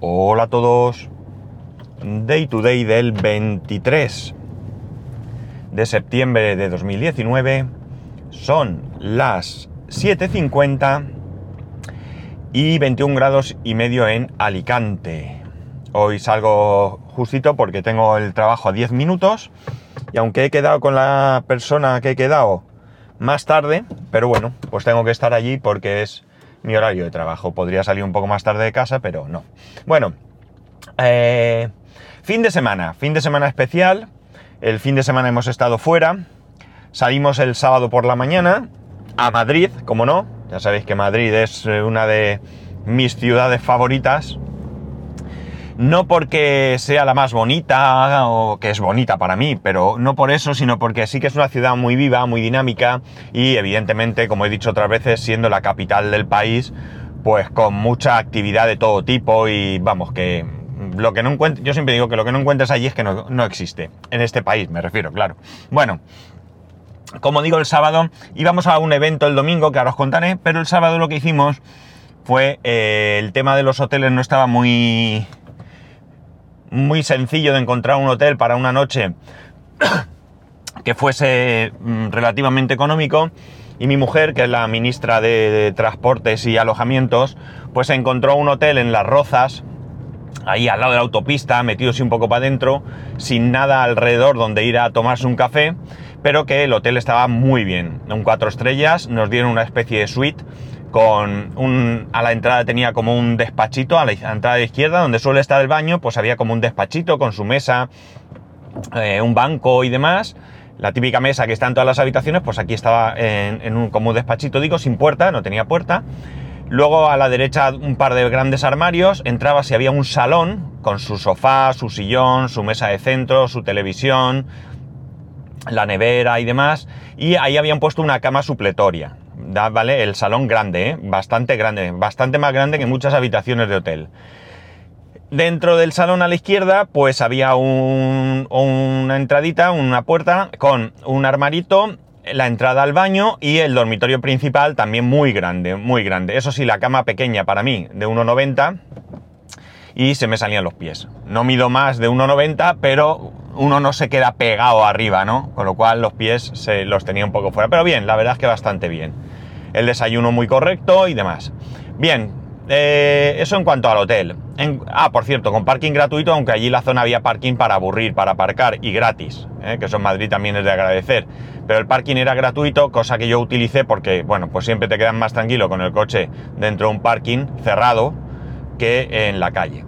Hola a todos. Day to day del 23 de septiembre de 2019. Son las 7.50 y 21 grados y medio en Alicante. Hoy salgo justito porque tengo el trabajo a 10 minutos y aunque he quedado con la persona que he quedado más tarde, pero bueno, pues tengo que estar allí porque es mi horario de trabajo. Podría salir un poco más tarde de casa, pero no. Bueno, eh, fin de semana, fin de semana especial. El fin de semana hemos estado fuera. Salimos el sábado por la mañana a Madrid, como no. Ya sabéis que Madrid es eh, una de mis ciudades favoritas. No porque sea la más bonita o que es bonita para mí, pero no por eso, sino porque sí que es una ciudad muy viva, muy dinámica y evidentemente, como he dicho otras veces, siendo la capital del país, pues con mucha actividad de todo tipo y vamos, que lo que no encuentres, yo siempre digo que lo que no encuentres allí es que no, no existe. En este país, me refiero, claro. Bueno, como digo, el sábado íbamos a un evento el domingo, que ahora os contaré, pero el sábado lo que hicimos fue eh, el tema de los hoteles no estaba muy muy sencillo de encontrar un hotel para una noche que fuese mm, relativamente económico. Y mi mujer, que es la ministra de, Transportes y Alojamientos, pues encontró un hotel en Las Rozas, ahí al lado de la autopista, metidos un poco para adentro, sin nada alrededor donde ir a tomarse un café, pero que el hotel estaba muy bien, un cuatro estrellas, nos dieron una especie de suite con un, a la entrada tenía como un despachito, a la entrada de izquierda, donde suele estar el baño, pues había como un despachito con su mesa, eh, un banco y demás. La típica mesa que está en todas las habitaciones, pues aquí estaba en, un, como un despachito, digo, sin puerta, no tenía puerta. Luego a la derecha un par de grandes armarios, entraba si había un salón con su sofá, su sillón, su mesa de centro, su televisión, la nevera y demás, y ahí habían puesto una cama supletoria. ¿Vale? El salón grande, ¿eh? bastante grande, bastante más grande que muchas habitaciones de hotel. Dentro del salón a la izquierda, pues había un, una entradita, una puerta con un armarito, la entrada al baño y el dormitorio principal también muy grande, muy grande. Eso sí, la cama pequeña para mí, de 1,90 y se me salían los pies. No mido más de 1,90, pero uno no se queda pegado arriba, ¿no? Con lo cual los pies se los tenía un poco fuera. Pero bien, la verdad es que bastante bien. El desayuno muy correcto y demás. Bien, eh, eso en cuanto al hotel. Ah, por cierto, con parking gratuito, aunque allí la zona había parking para aburrir, para aparcar y gratis, ¿eh? que eso en Madrid también es de agradecer. Pero el parking era gratuito, cosa que yo utilicé porque, bueno, pues siempre te quedas más tranquilo con el coche dentro de un parking cerrado que en la calle.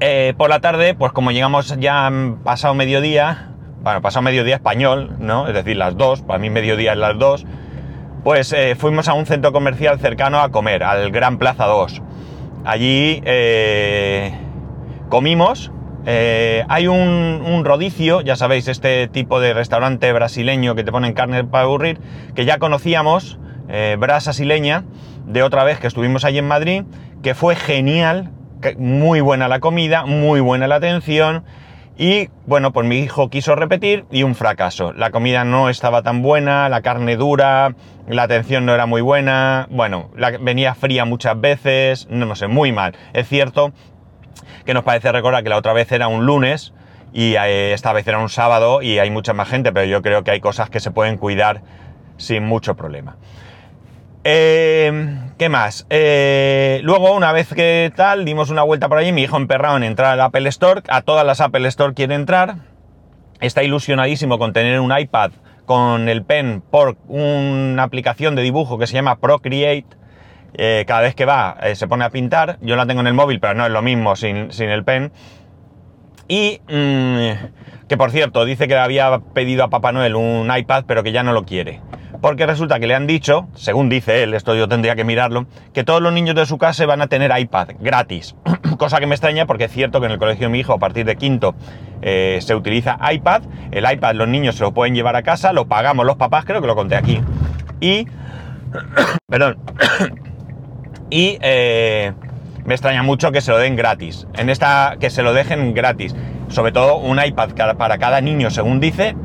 Eh, por la tarde, pues como llegamos ya pasado mediodía, bueno, pasado mediodía español, ¿no? Es decir, las dos, para mí mediodía es las dos, pues eh, fuimos a un centro comercial cercano a comer, al Gran Plaza 2. Allí eh, comimos, hay un, rodicio, ya sabéis, este tipo de restaurante brasileño que te ponen carne para aburrir, que ya conocíamos, brasa sileña, de otra vez que estuvimos allí en Madrid, que fue genial, muy buena la comida, muy buena la atención. Y bueno, pues mi hijo quiso repetir y un fracaso. La comida no estaba tan buena, la carne dura, la atención no era muy buena, bueno, venía fría muchas veces, no, no sé, muy mal. Es cierto que nos parece recordar que la otra vez era un lunes y eh, esta vez era un sábado y hay mucha más gente, pero yo creo que hay cosas que se pueden cuidar sin mucho problema. Eh, ¿Qué más? Eh, luego, una vez que tal, dimos una vuelta por allí, mi hijo emperrado en entrar al Apple Store, a todas las Apple Store quiere entrar, está ilusionadísimo con tener un iPad con el pen por una aplicación de dibujo que se llama Procreate, eh, cada vez que va eh, se pone a pintar, yo la tengo en el móvil, pero no es lo mismo sin, sin el pen, y mmm, que por cierto, dice que le había pedido a Papá Noel un iPad, pero que ya no lo quiere porque resulta que le han dicho, según dice él, esto yo tendría que mirarlo, que todos los niños de su casa van a tener iPad gratis. Cosa que me extraña porque es cierto que en el colegio de mi hijo a partir de quinto eh, se utiliza iPad. El iPad los niños se lo pueden llevar a casa, lo pagamos los papás, creo que lo conté aquí. Y... perdón. y... Eh, me extraña mucho que se lo den gratis. En esta, que se lo dejen gratis. Sobre todo un iPad para cada niño, según dice,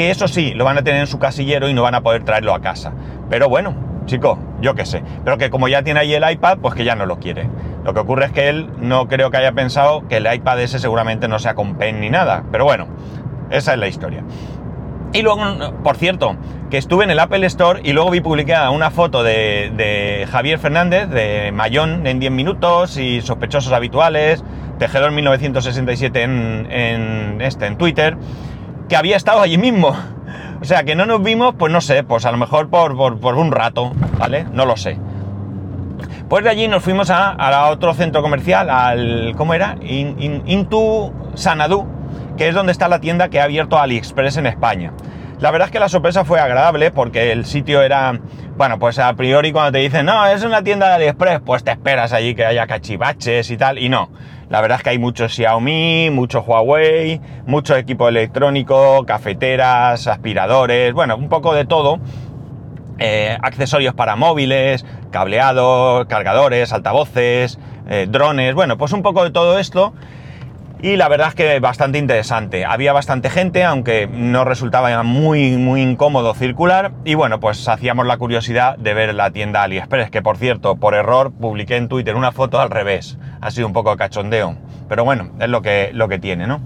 que eso sí, lo van a tener en su casillero y no van a poder traerlo a casa. Pero bueno, chico, yo qué sé. Pero que como ya tiene ahí el iPad, pues que ya no lo quiere. Lo que ocurre es que él no creo que haya pensado que el iPad ese seguramente no sea con pen ni nada. Pero bueno, esa es la historia. Y luego, por cierto, que estuve en el Apple Store y luego vi publicada una foto de, Javier Fernández, de Mayón en 10 minutos y sospechosos habituales, Tejedor 1967 en, en, este, en Twitter, que había estado allí mismo. O sea, que no nos vimos, pues no sé, pues a lo mejor por, un rato, ¿vale? No lo sé. Pues de allí nos fuimos a, otro centro comercial, al, ¿cómo era? Intu Sanadu, que es donde está la tienda que ha abierto AliExpress en España. La verdad es que la sorpresa fue agradable porque el sitio era, bueno, pues a priori cuando te dicen, no, es una tienda de AliExpress, pues te esperas allí que haya cachivaches y tal, y no. La verdad es que hay mucho Xiaomi, mucho Huawei, mucho equipo electrónico, cafeteras, aspiradores, bueno, un poco de todo. Eh, accesorios para móviles, cableados, cargadores, altavoces, eh, drones, bueno, pues un poco de todo esto y la verdad es que bastante interesante. Había bastante gente, aunque no resultaba muy, muy incómodo circular. Y bueno, pues hacíamos la curiosidad de ver la tienda AliExpress, que por cierto, por error publiqué en Twitter una foto al revés. Ha sido un poco cachondeo. Pero bueno, es lo que, lo que tiene, ¿no?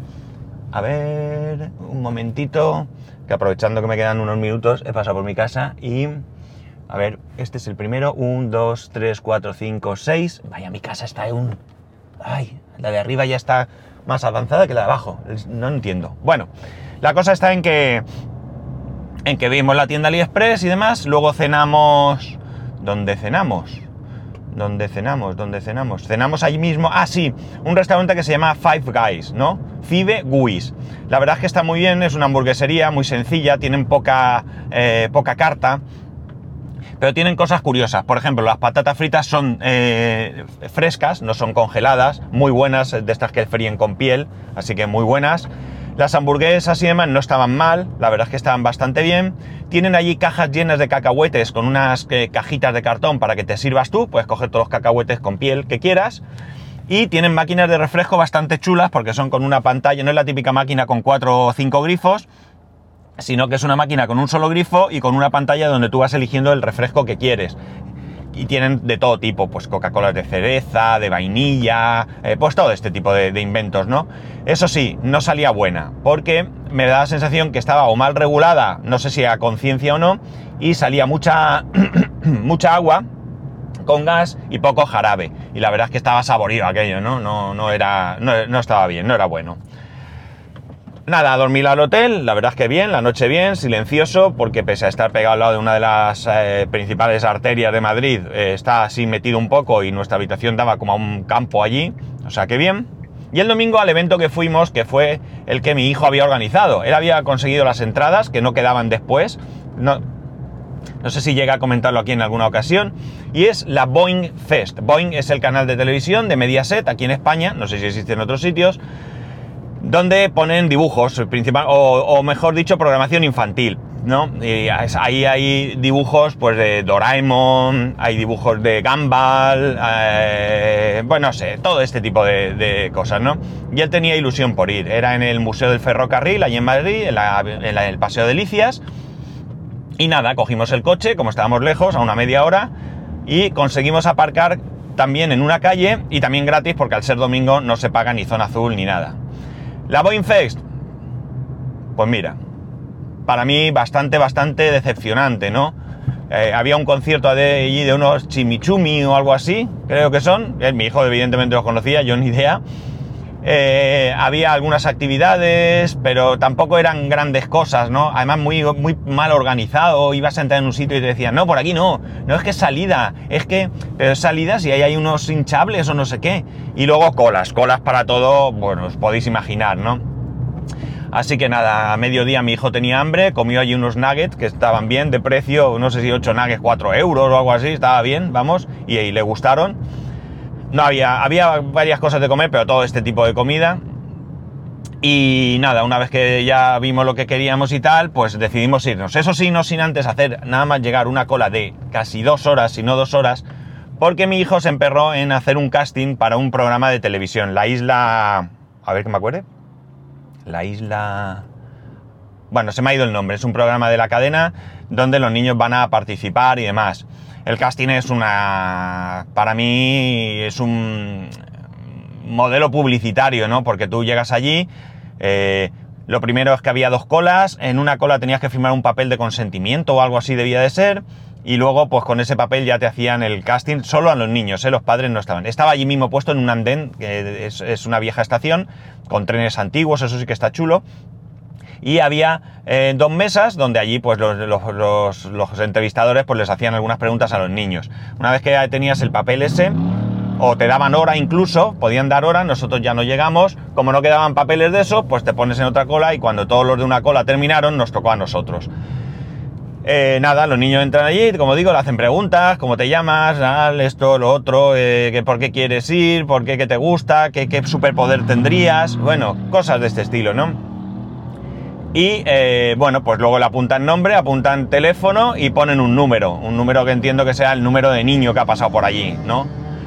A ver, un momentito, que aprovechando que me quedan unos minutos, he pasado por mi casa y... A ver, este es el primero. Un, dos, tres, cuatro, cinco, seis. Vaya, mi casa está en un... Ay, la de arriba ya está más avanzada que la de abajo. No entiendo. Bueno, la cosa está en que en que vimos la tienda AliExpress y demás, luego cenamos ¿dónde cenamos? ¿Dónde cenamos? ¿Dónde cenamos? Cenamos allí mismo. Ah, sí, un restaurante que se llama Five Guys, ¿no? Five Guys. La verdad es que está muy bien, es una hamburguesería muy sencilla, tienen poca, eh, poca carta, pero tienen cosas curiosas. Por ejemplo, las patatas fritas son eh, frescas, no son congeladas, muy buenas, de estas que fríen con piel, así que muy buenas. Las hamburguesas y demás no estaban mal, la verdad es que estaban bastante bien. Tienen allí cajas llenas de cacahuetes con unas eh, cajitas de cartón para que te sirvas tú, puedes coger todos los cacahuetes con piel que quieras. Y tienen máquinas de refresco bastante chulas porque son con una pantalla, no es la típica máquina con cuatro o cinco grifos, sino que es una máquina con un solo grifo y con una pantalla donde tú vas eligiendo el refresco que quieres. Y tienen de todo tipo, pues Coca-Cola de cereza, de vainilla, eh, pues todo este tipo de, inventos, ¿no? Eso sí, no salía buena, porque me da la sensación que estaba o mal regulada, no sé si a conciencia o no, y salía mucha, mucha agua con gas y poco jarabe. Y la verdad es que estaba saborío aquello, ¿no? No, no, era, no, no estaba bien, no era bueno. Nada, a dormir al hotel, la verdad es que bien, la noche bien, silencioso, porque pese a estar pegado al lado de una de las eh, principales arterias de Madrid, eh, está así metido un poco y nuestra habitación daba como a un campo allí, o sea que bien. Y el domingo al evento que fuimos, que fue el que mi hijo había organizado. Él había conseguido las entradas, que no quedaban después. No, no sé si llega a comentarlo aquí en alguna ocasión. Y es la Boeing Fest. Boeing es el canal de televisión de Mediaset aquí en España, no sé si existe en otros sitios donde ponen dibujos, principal, o, mejor dicho, programación infantil, ¿no? Ahí hay dibujos pues de Doraemon, hay dibujos de Gumball, eh, bueno, no sé, todo este tipo de, cosas, ¿no? Y él tenía ilusión por ir, era en el Museo del Ferrocarril, allí en Madrid, en, el Paseo de Licias, y nada, cogimos el coche, como estábamos lejos, a una media hora, y conseguimos aparcar también en una calle y también gratis porque al ser domingo no se paga ni zona azul ni nada. La Boeing Fest, pues mira, para mí bastante, bastante decepcionante, ¿no? Eh, había un concierto de, de unos chimichumi o algo así, creo que son. Eh, mi hijo evidentemente los conocía, yo ni idea. Eh, había algunas actividades, pero tampoco eran grandes cosas, ¿no? Además muy, muy mal organizado, ibas a entrar en un sitio y te decían, no, por aquí no, no es que es salida, es que, pero es salida si ahí hay unos hinchables o no sé qué. Y luego colas, colas para todo, bueno, os podéis imaginar, ¿no? Así que nada, a mediodía mi hijo tenía hambre, comió allí unos nuggets que estaban bien, de precio, no sé si 8 nuggets, 4 euros o algo así, estaba bien, vamos, y, y le gustaron. No había, había varias cosas de comer, pero todo este tipo de comida. Y nada, una vez que ya vimos lo que queríamos y tal, pues decidimos irnos. Eso sí, no sin antes hacer nada más llegar una cola de casi dos horas, si no dos horas, porque mi hijo se emperró en hacer un casting para un programa de televisión. La isla... A ver que me acuerde. La isla... bueno, se me ha ido el nombre, es un programa de la cadena donde los niños van a participar y demás. El casting es una, para mí es un modelo publicitario, ¿no? Porque tú llegas allí, eh, lo primero es que había dos colas, en una cola tenías que firmar un papel de consentimiento o algo así debía de ser, y luego pues con ese papel ya te hacían el casting solo a los niños, ¿eh? los padres no estaban. Estaba allí mismo puesto en un andén, que es, una vieja estación, con trenes antiguos, eso sí que está chulo. Y había eh, dos mesas donde allí pues los, los, entrevistadores pues les hacían algunas preguntas a los niños. Una vez que tenías el papel ese, o te daban hora incluso, podían dar hora, nosotros ya no llegamos, como no quedaban papeles de eso, pues te pones en otra cola y cuando todos los de una cola terminaron, nos tocó a nosotros. Eh, nada, los niños entran allí, como digo, le hacen preguntas, cómo te llamas, esto, lo otro, eh, por qué quieres ir, por qué, qué te gusta, qué, qué, superpoder tendrías, bueno, cosas de este estilo, ¿no? Y eh, bueno, pues luego le apuntan nombre, apuntan teléfono y ponen un número, un número que entiendo que sea el número de niño que ha pasado por allí, ¿no?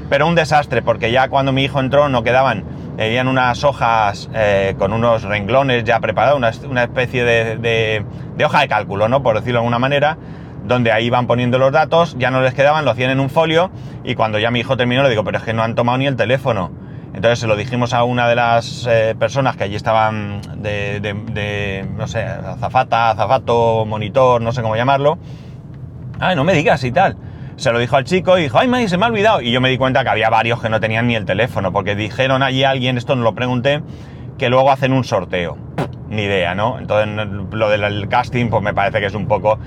Pero un desastre, porque ya cuando mi hijo entró no quedaban, habían unas hojas eh, con unos renglones ya preparados, una, especie de, hoja de cálculo, ¿no? Por decirlo de alguna manera, donde ahí van poniendo los datos, ya no les quedaban, lo hacían en un folio, y cuando ya mi hijo terminó le digo, pero es que no han tomado ni el teléfono. Entonces se lo dijimos a una de las eh, personas que allí estaban de, de, no sé, azafata, azafato, monitor, no sé cómo llamarlo. Ay, no me digas y tal se lo dijo al chico y dijo, ay, man, se me ha olvidado. Y yo me di cuenta que había varios que no tenían ni el teléfono, porque dijeron allí a alguien, esto no lo pregunté, que luego hacen un sorteo. Ni idea, ¿no? Entonces lo del casting, pues me parece que es un poco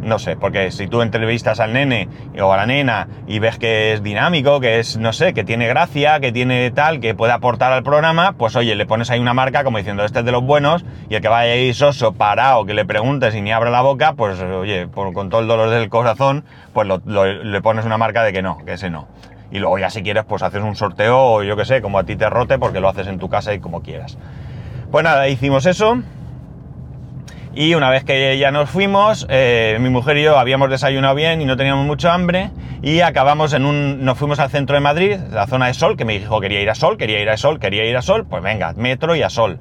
no sé, porque si tú entrevistas al nene o a la nena y ves que es dinámico, que es, no sé, que tiene gracia, que tiene tal, que puede aportar al programa, pues oye, le pones ahí una marca como diciendo, este es de los buenos, y el que vaya ahí soso, parado, que le preguntes y ni abra la boca, pues oye, con todo el dolor del corazón, pues le pones una marca de que no, que ese no. Y luego ya si quieres, pues haces un sorteo o yo que sé, como a ti te rote, porque lo haces en tu casa y como quieras. Pues nada, hicimos eso. Y una vez que ya nos fuimos, eh, mi mujer y yo habíamos desayunado bien y no teníamos mucho hambre y acabamos en un... Nos fuimos al centro de Madrid, la zona de Sol, que me dijo quería ir a Sol, quería ir a Sol, quería ir a Sol, pues venga, metro y a Sol.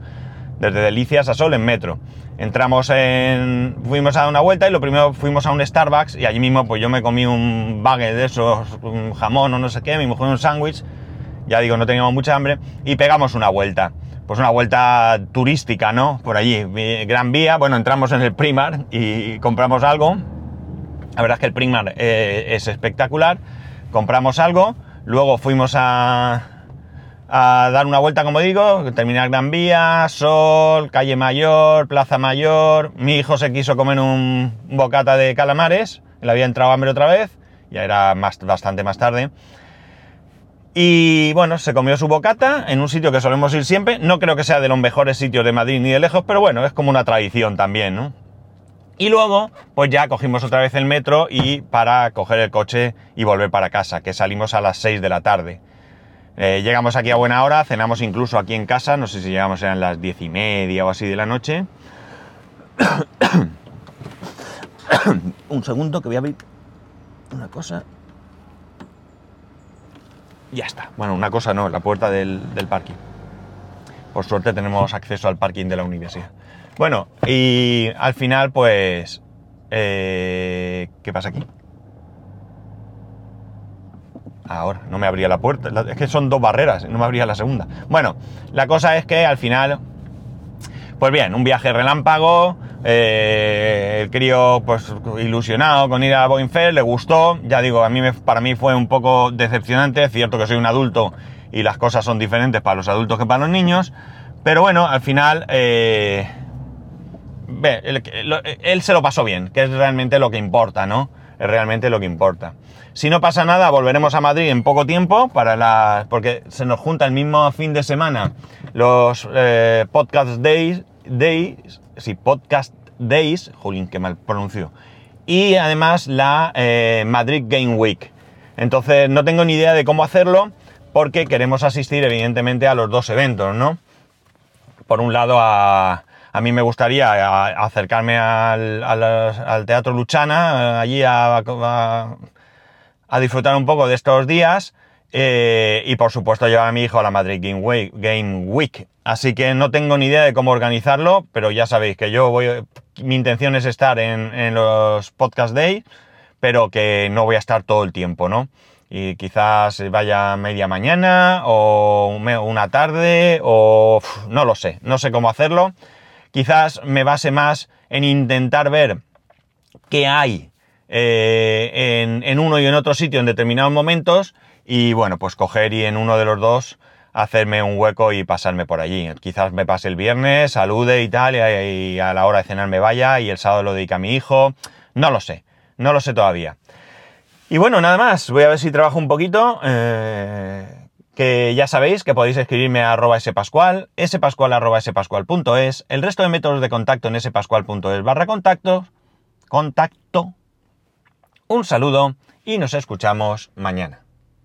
Desde Delicias a Sol en metro. Entramos en... Fuimos a dar una vuelta y lo primero fuimos a un Starbucks y allí mismo pues yo me comí un baguette de esos, un jamón o no sé qué, mi mujer un sándwich, ya digo, no teníamos mucha hambre, y pegamos una vuelta pues una vuelta turística, ¿no? Por allí, Gran Vía, bueno, entramos en el Primar y compramos algo. La verdad es que el Primar eh, es espectacular. Compramos algo, luego fuimos a, dar una vuelta, como digo, terminar Gran Vía, Sol, Calle Mayor, Plaza Mayor. Mi hijo se quiso comer un bocata de calamares, le había entrado hambre otra vez, ya era bastante más tarde. Y bueno, se comió su bocata en un sitio que solemos ir siempre. No creo que sea de los mejores sitios de Madrid ni de lejos, pero bueno, es como una tradición también, ¿no? Y luego, pues ya cogimos otra vez el metro y para coger el coche y volver para casa, que salimos a las 6 de la tarde. Eh, llegamos aquí a buena hora, cenamos incluso aquí en casa, no sé si llegamos eran las diez y media o así de la noche. un segundo que voy a abrir una cosa ya está. Bueno, una cosa no, la puerta del, parking. Por suerte tenemos acceso al parking de la universidad. Bueno, y al final, pues... Eh, ¿Qué pasa aquí? Ahora, no me abría la puerta. Es que son dos barreras, no me abría la segunda. Bueno, la cosa es que al final... Pues bien, un viaje relámpago, eh, el crío, pues, ilusionado con ir a Boeing Fair, le gustó. Ya digo, a mí para mí fue un poco decepcionante. Es cierto que soy un adulto y las cosas son diferentes para los adultos que para los niños. Pero bueno, al final, eh, él, se lo pasó bien, que es realmente lo que importa, ¿no? Es realmente lo que importa. Si no pasa nada, volveremos a Madrid en poco tiempo, para la, porque se nos junta el mismo fin de semana los eh, podcast days, days sí, Podcast Days, jolín, qué mal pronuncio, y además la eh, Madrid Game Week. Entonces no tengo ni idea de cómo hacerlo porque queremos asistir evidentemente a los dos eventos, ¿no? Por un lado a, a mí me gustaría acercarme al, Teatro Luchana, allí a, a, disfrutar un poco de estos días Eh, y por supuesto llevar a mi hijo a la Madrid Game Week. Así que no tengo ni idea de cómo organizarlo, pero ya sabéis que yo voy. Mi intención es estar en, en los podcast day, pero que no voy a estar todo el tiempo, ¿no? Y quizás vaya media mañana o una tarde o no lo sé, no sé cómo hacerlo. Quizás me base más en intentar ver qué hay eh, en, en uno y en otro sitio en determinados momentos y bueno, pues coger y en uno de los dos hacerme un hueco y pasarme por allí. Quizás me pase el viernes, salude y tal, y, a la hora de cenar me vaya, y el sábado lo dedique a mi hijo. No lo sé, no lo sé todavía. Y bueno, nada más, voy a ver si trabajo un poquito. Eh, que ya sabéis que podéis escribirme a arroba spascual, spascual arroba spascual.es, el resto de métodos de contacto en spascual.es barra contacto, contacto. Un saludo y nos escuchamos mañana.